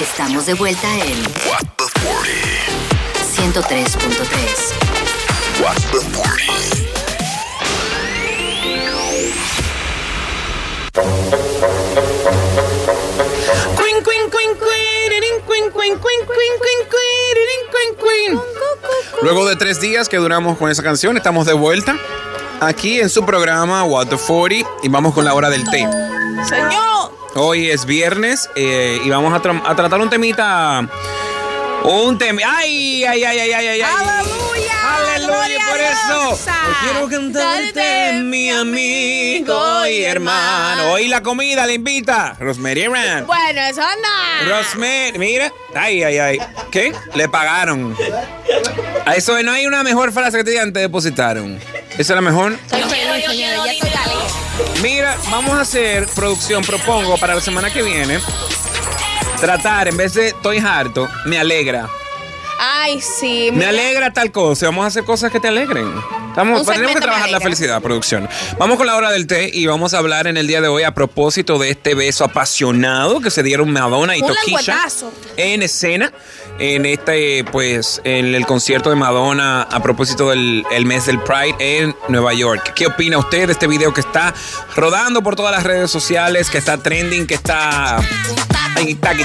Estamos de vuelta en What the 40. 103.3. What the 40. Queen, queen, queen, queen, queen, queen, queen, queen, queen, queen, queen, queen. Luego de tres días que duramos con esa canción, estamos de vuelta aquí en su programa What the 40 y vamos con la hora del té. Señor. Hoy es viernes eh, y vamos a, tra- a tratar un temita. Un tema. ¡Ay, ay, ay, ay, ay, ay! Aleluya. Aleluya, por eso. Yo quiero cantarte, mi amigo y hermano. Hoy la comida le invita Rosemary Rand. Bueno, eso no. Rosemary, mira. Ay, ay, ay. ¿Qué? Le pagaron. A eso no hay una mejor frase que te digan, te depositaron. ¿Esa es la mejor? Feliz, Mira, vamos a hacer producción, propongo para la semana que viene. Tratar, en vez de estoy harto, me alegra. Ay, sí. Me mira. alegra tal cosa. Vamos a hacer cosas que te alegren. Estamos, tenemos que trabajar la felicidad, producción. Vamos con la hora del té y vamos a hablar en el día de hoy a propósito de este beso apasionado que se dieron Madonna y Un Toquilla en escena en este, pues, en el concierto de Madonna a propósito del el mes del Pride en Nueva York. ¿Qué opina usted de este video que está rodando por todas las redes sociales, que está trending, que está... Ay, taqui,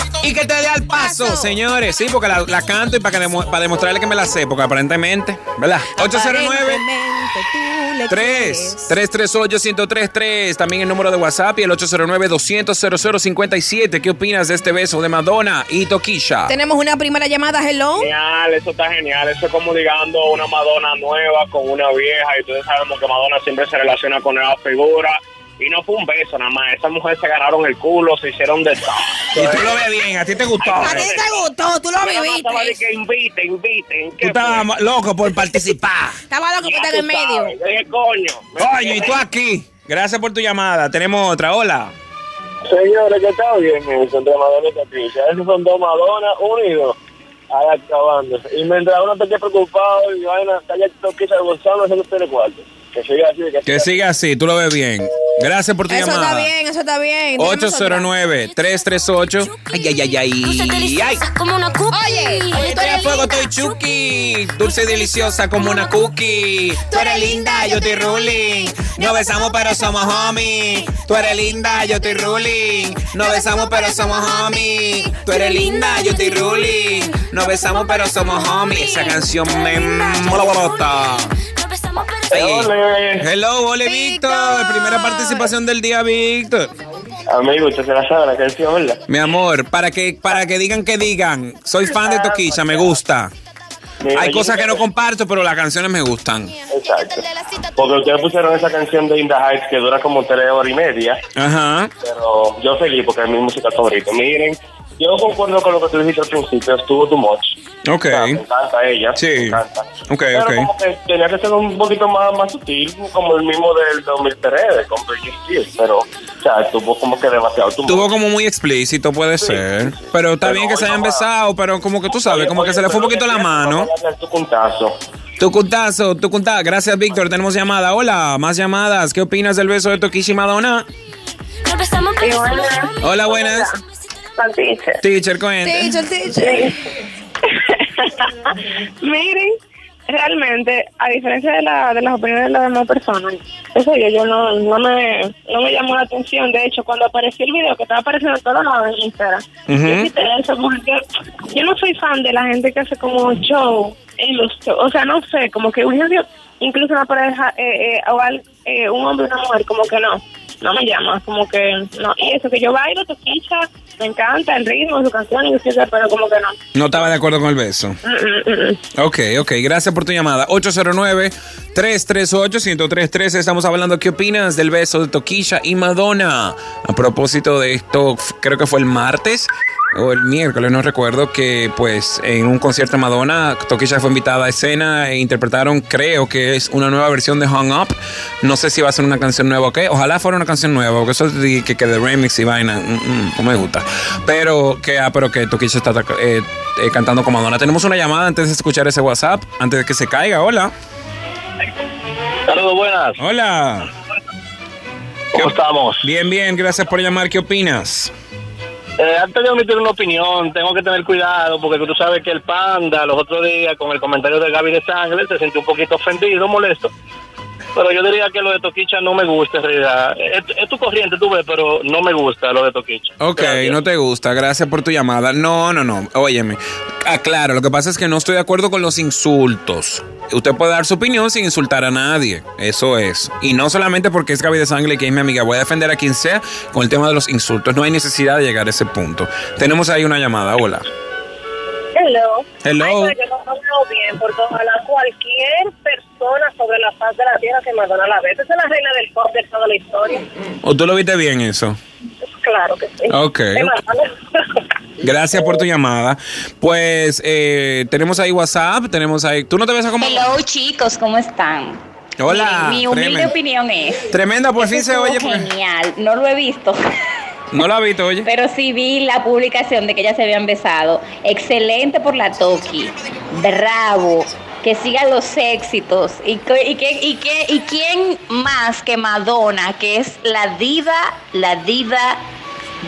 y que te dé al paso, señores. Sí, porque la, la canto y para, que demo- para demostrarle que me la sé, porque aparentemente, ¿verdad? 809 Aparentemente tú le 3 quieres. 338 1033 También el número de WhatsApp y el 809 200 0057 ¿Qué opinas de este beso de Madonna y Toquilla? Tenemos una primera llamada. Hello. Genial, eso está genial. Eso es como ligando una Madonna nueva con una vieja. Y todos sabemos que Madonna siempre se relaciona con nuevas figuras. Y no fue un beso nada más. Esas mujeres se ganaron el culo, se hicieron de todo. Y tú lo ves bien, a ti te gustó. A ti te gustó, tú lo Pero no viviste. que inviten, inviten. Tú ¿Qué estabas loco por participar. Estaba loco que Ya estar en medio. ¿qué coño? Coño, y tú aquí. Gracias por tu llamada. Tenemos otra. Hola. Señores, que está bien eso entre Madonna y Patricia. Esos son dos Madonna unidos. Ahí acabando. Y mientras uno esté preocupado y vaina, está ya toquisa de Gonzalo, eso que tiene cuarto. Que siga así. Que, Que siga así, tú lo ves bien. Gracias por tu Eso llamada. está bien, eso está bien. Tenemos otra. 809-338. Ay, ay, ay, ay. Dulce ay. como una cookie. Oye, oye, tú eres fuego, linda. estoy chuki. Dulce y deliciosa como una cookie. Tú eres linda, yo estoy ruling. No besamos, pero somos homies. Tú eres linda, yo estoy ruling. No besamos, pero somos homies. Tú eres linda, yo estoy ruling. No besamos, pero somos homies. Esa canción me molota. Ole. Hello, ole Víctor. Víctor. Primera participación del día, Víctor. Amigo, usted se la sabe la canción, ¿verdad? Mi amor, para que, para que digan que digan, soy fan de Toquilla, me gusta. Mira, Hay cosas que no comparto, pero las canciones me gustan. Exacto. Porque ustedes pusieron esa canción de In the Heights que dura como tres horas y media, Ajá. pero yo feliz porque es mi música favorita. Miren, yo concuerdo con lo que tú dijiste al principio, estuvo too much. Ok. O sea, me encanta ella. Sí. Me encanta. Ok, Pero ok. como que tenía que ser un poquito más, más sutil, como el mismo del 2003, con Britney Spears. Pero, o sea, estuvo como que demasiado too Tuvo much. como muy explícito, puede ser. Pero está Pero bien que se va. besado, pero como que tú sabes, Oye, como que oye, se le fue un poquito la que mano. tu puntazo. Tu cuntazo, tu cuntazo. Gracias, Víctor. Tenemos llamada. Hola, más llamadas. ¿Qué opinas del beso de y Madonna? homies. Hola, buenas. Teacher. Teacher, cuenta. Teacher, teacher. Miren, realmente, a diferencia de, la, de las opiniones de las demás personas, eso yo, yo no, no, me, no me llamó la atención. De hecho, cuando apareció el video, que estaba apareciendo en todos lados en Instagram, yo quité eso porque yo no soy fan de la gente que hace como show en los shows. O sea, no sé, como que un incluso una pareja, eh, eh, o al- eh, un hombre y una mujer, como que no, no me llama, como que no. Y eso que yo bailo, toquicha, me encanta el ritmo de su canción, y sé, pero como que no. No estaba de acuerdo con el beso. Mm, mm, mm. Ok, ok, gracias por tu llamada. 809-338-1033. Estamos hablando, ¿qué opinas del beso de Toquilla y Madonna? A propósito de esto, creo que fue el martes. O el miércoles, no recuerdo, que pues en un concierto de Madonna, Tokisha fue invitada a escena e interpretaron, creo que es una nueva versión de Hung Up. No sé si va a ser una canción nueva o qué. Ojalá fuera una canción nueva, porque eso de que, que de remix y vaina, mm, mm, no me gusta. Pero que, ah, pero que Tokisha está eh, eh, cantando con Madonna. Tenemos una llamada antes de escuchar ese WhatsApp, antes de que se caiga. Hola. Saludos, buenas. Hola. ¿Cómo estamos? Bien, bien, gracias por llamar. ¿Qué opinas? Eh, antes de emitir una opinión, tengo que tener cuidado porque tú sabes que el panda los otros días con el comentario de Gaby de Sangre se sintió un poquito ofendido, molesto. Pero yo diría que lo de Toquicha no me gusta en realidad. Es, es tu corriente, tú ves, pero no me gusta lo de Toquicha. Ok, Gracias. no te gusta. Gracias por tu llamada. No, no, no. Óyeme. Ah, claro, lo que pasa es que no estoy de acuerdo con los insultos. Usted puede dar su opinión sin insultar a nadie. Eso es. Y no solamente porque es Gaby de Sangre que es mi amiga. Voy a defender a quien sea con el tema de los insultos. No hay necesidad de llegar a ese punto. Tenemos ahí una llamada. Hola. Hello. Hello. Ay, yo no veo bien, porque ojalá cualquier persona sobre la faz de la tierra que Madonna la ve. Esa es la reina del pop de toda la historia. ¿O tú lo viste bien eso? Claro que sí. Ok. Gracias por tu llamada. Pues eh, tenemos ahí WhatsApp. Tenemos ahí. ¿Tú no te ves como.? Hello chicos, ¿cómo están? Hola. Mi, mi humilde opinión es. Tremenda, por fin se oye. porque- Genial, no lo he visto, No la visto, oye. pero sí vi la publicación de que ya se habían besado. Excelente por la Toki, bravo, que sigan los éxitos. ¿Y, que- y, que- y, que- y quién más que Madonna, que es la diva, la diva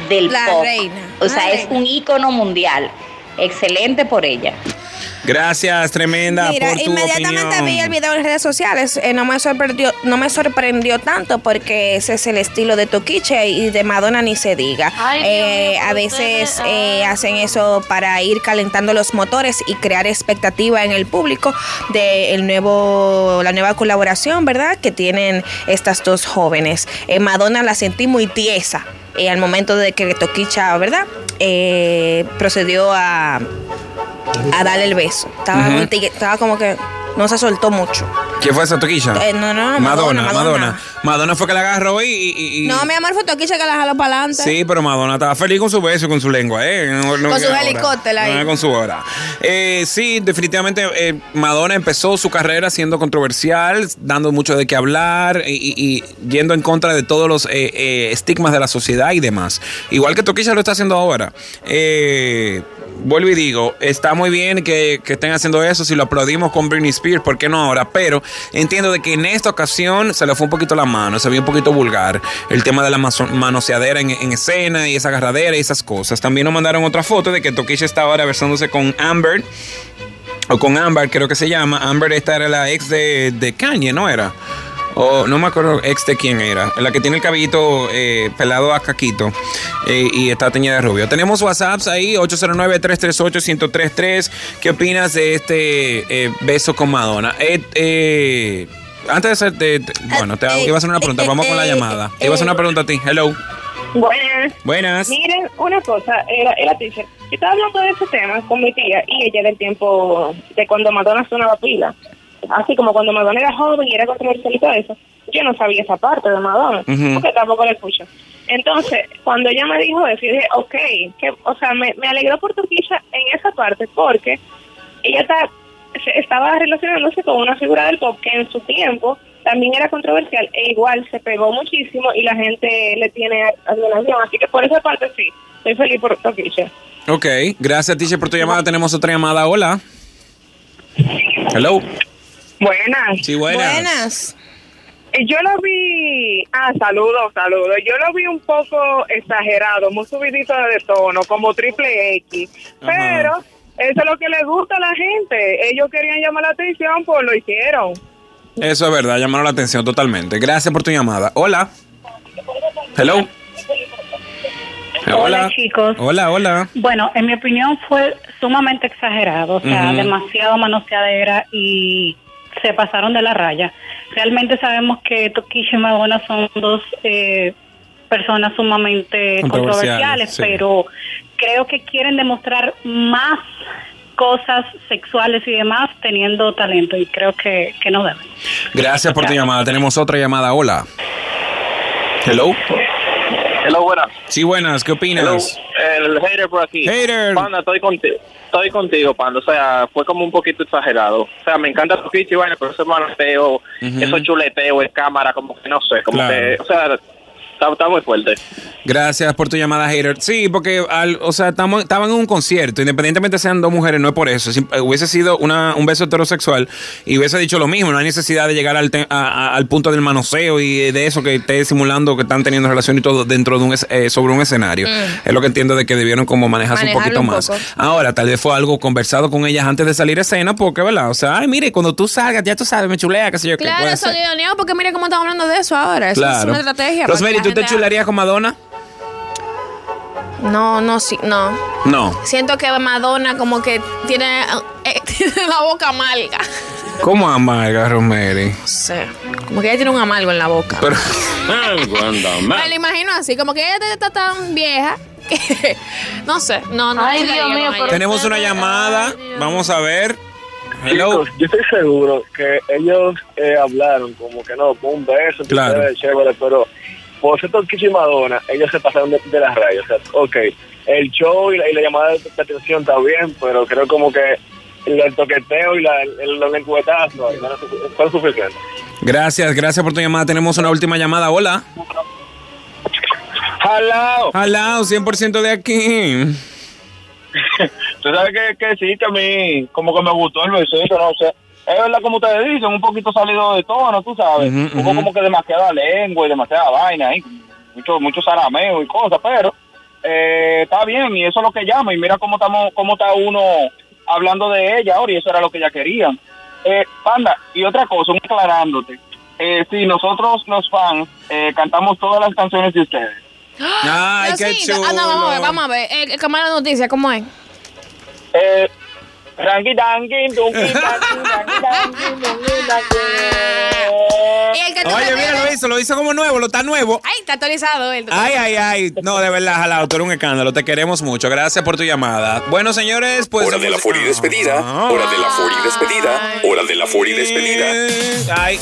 del La pop? reina, O sea, es un ícono mundial. Excelente por ella. Gracias, tremenda, Mira, por tu inmediatamente opinión. vi el video en redes sociales. eh, no me sorprendió, no me sorprendió tanto porque ese es el estilo de Toquiche y de Madonna ni se diga. Ay, Eh, mío, a veces ustedes, eh, ah. hacen eso para ir calentando los motores y crear expectativa en el público de el nuevo, la nueva colaboración, ¿verdad? Que tienen estas dos jóvenes. Eh, Madonna la sentí muy tiesa. Eh, al momento de que Toquicha, ¿verdad? Eh, procedió a, a darle el beso. Estaba, tigre- estaba como que no se soltó mucho. ¿Quién fue esa toquilla? Eh, no, no, no, Madonna, Madonna, Madonna. Madonna. Fue que la agarró y. y- y- No, mi amor, fue Toquicha que la jaló para adelante. Sí, pero Madonna estaba feliz con su beso y con su lengua, ¿eh? No- no Con su helicóptero ahí. No, con su hora. Eh, sí, definitivamente eh, Madonna empezó su carrera siendo controversial, dando mucho de qué hablar y, y- y yendo en contra de todos los eh, eh, estigmas de la sociedad y demás. Igual que Toquilla lo está haciendo ahora. Eh, vuelvo y digo, está muy bien que, que estén haciendo eso, si lo aplaudimos con Britney Spears, ¿por qué no ahora? Pero entiendo de que en esta ocasión se le fue un poquito la mano, se vio un poquito vulgar el tema de la manoseadera en, en escena y esa agarradera y esas cosas. También nos mandaron otra foto de que Toquilla está ahora besándose con Amber. O con Amber, creo que se llama. Amber, esta era la ex de, de Kanye, ¿no era? O no me acuerdo ex de quién era. La que tiene el cabellito eh, pelado a caquito eh, y está teñida de rubio. Tenemos WhatsApps ahí, 809-338-1033. ¿Qué opinas de este eh, beso con Madonna? Eh, eh, antes de hacer, de- de- bueno, te eh, iba a hacer una pregunta. Vamos con la llamada. Te iba a hacer una pregunta a ti. Hello. Buenas. Buenas. Miren, una cosa, era, era teacher. Yo estaba hablando de ese tema con mi tía y ella del tiempo de cuando Madonna sonaba pila. Así como cuando Madonna era joven y era controversial y todo eso. Yo no sabía esa parte de Madonna, porque tampoco la escucho. Entonces, cuando ella me dijo eso, yo dije, ok, que, o sea, me, me alegró por Toquilla en esa parte porque ella está, se- estaba relacionándose con una figura del pop que en su tiempo también era controversial e igual se pegó muchísimo y la gente le tiene admiración. Así que por esa parte sí, estoy feliz por Toquilla. Ok, gracias, teacher, por tu llamada. Tenemos otra llamada. Hola. Hello. Buenas. Sí, buenas. Buenas. Eh, Yo lo vi, ah, saludos, saludos. Yo lo vi un poco exagerado, muy subidito de tono, como triple X. Ajá. Pero eso es lo que le gusta a la gente. Ellos querían llamar la atención, pues lo hicieron. Eso es verdad, llamaron la atención totalmente. Gracias por tu llamada. Hola. Hello. Hola, chicos. Hola, hola. Bueno, en mi opinión fue sumamente exagerado, o sea, demasiado manoseadera y se pasaron de la raya. Realmente sabemos que Toquilla y Madonna son dos eh, personas sumamente Controversiales, controversiales, sí. pero creo que quieren demostrar más cosas sexuales y demás teniendo talento y creo que, que no deben. Gracias por tu llamada. Tenemos otra llamada. Hola. Hello. Hello, buenas. Sí, buenas, ¿qué opinas? El hater por aquí. Hater. Panda, estoy contigo. Estoy contigo, Panda. O sea, fue como un poquito exagerado. O sea, me encanta tu y vaina, pero ese manoteo, esos chuleteos en cámara, como que no sé, como Claro. que, o sea, está, está muy fuerte. Gracias por tu llamada, hater. Sí, porque, al, o sea, estamos, estaban en un concierto, independientemente sean dos mujeres, no es por eso. Si, hubiese sido una, un beso heterosexual y hubiese dicho lo mismo, no hay necesidad de llegar al, te- a- a- al punto del manoseo y de eso que esté simulando que están teniendo relación y todo dentro de un, es- eh, sobre un escenario. Es lo que entiendo de que debieron como manejarse un Mm. Poquito un más. Ahora, tal vez fue algo conversado con ellas antes de salir a escena, porque, ¿verdad? O sea, ay, mire, cuando tú salgas, ya tú sabes, me chulea, qué sé yo, qué Claro, puede eso ser. es porque mira cómo estamos hablando de eso ahora. Eso es Claro. una estrategia. para La ¿tú te chularías con Madonna? No, no, sí, no. No. Siento que Madonna como que tiene, eh, tiene la boca amarga. ¿Cómo amarga, Rosemary? No sé. Como que ella tiene un amargo en la boca. Pero, Me lo imagino así, como que ella está tan vieja que. No sé, no, no. Ay, Dios mío, pero- tenemos una llamada. Vamos a ver. Hello. Chicos, yo estoy seguro que ellos eh, hablaron como que no, fue un beso, Claro. chévere, pero por ser Toquicha y Madonna, ellos se pasaron de, de las rayas. O sea, ok, el show y la, y la llamada de, de atención está bien, pero creo como que el, el toqueteo y la, el, el lengüetazo no, fue suficiente. Gracias, gracias por tu llamada. Tenemos una última llamada. Hola. ¡Jalao! Hola, 100% de aquí. Tú sabes que, que sí, que a mí como que me gustó el besito, no sé. Es verdad, como ustedes dicen, un poquito salido de tono, tú sabes. Hubo como que demasiada lengua y demasiada vaina ahí. Mucho, mucho zarameo y cosas, pero eh, está bien y eso es lo que llama. Y mira cómo, estamos, cómo está uno hablando de ella ahora y eso era lo que ella quería. Eh, Panda, y otra cosa, un aclarándote. Eh, sí, nosotros los fans eh, cantamos todas las canciones de ustedes. Ay, No, qué sí, chulo. ah, no, vamos a ver, vamos a ver. El, el cámara de noticias, ¿cómo es? Eh, Oye, mira, lo hizo, lo hizo como nuevo, lo está nuevo. Ay, está actualizado él. Ay, ay, ay. No, de verdad, jalado, tú eres un escándalo. Te queremos mucho. Gracias por tu llamada. Bueno, señores, pues. Hora de la Fori despedida. Hora de la Fori despedida. Hora de la Fori despedida. Ay.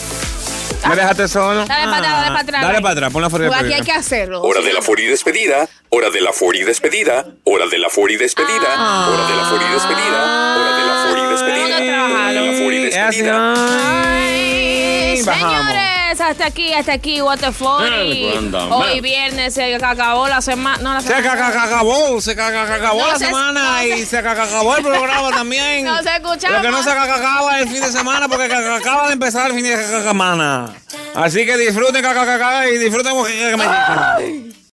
¿Me dejaste solo? Dale para atrás, dale para atrás. Dale para atrás, pon la aquí hay despedida. que hacerlo. Hora de la Fori despedida. Hora de la Fori despedida. Hora de la Fori despedida. Hora de la Fori despedida. Hora de la Fori despedida. Hora de la Es así, despedida. Ay, bajamos. señores, hasta aquí, hasta aquí, What the Flori. Hoy viernes se acabó la semana. No, la Se semana. ca- acabó, se ca- ca- ca- acabó No la se- semana no y se- se ca- ca- acabó el programa también. No se escuchaba. Lo que no se ca- ca- acaba el fin de semana porque ca- ca- acaba de empezar el fin de semana. Así que disfruten y disfruten que me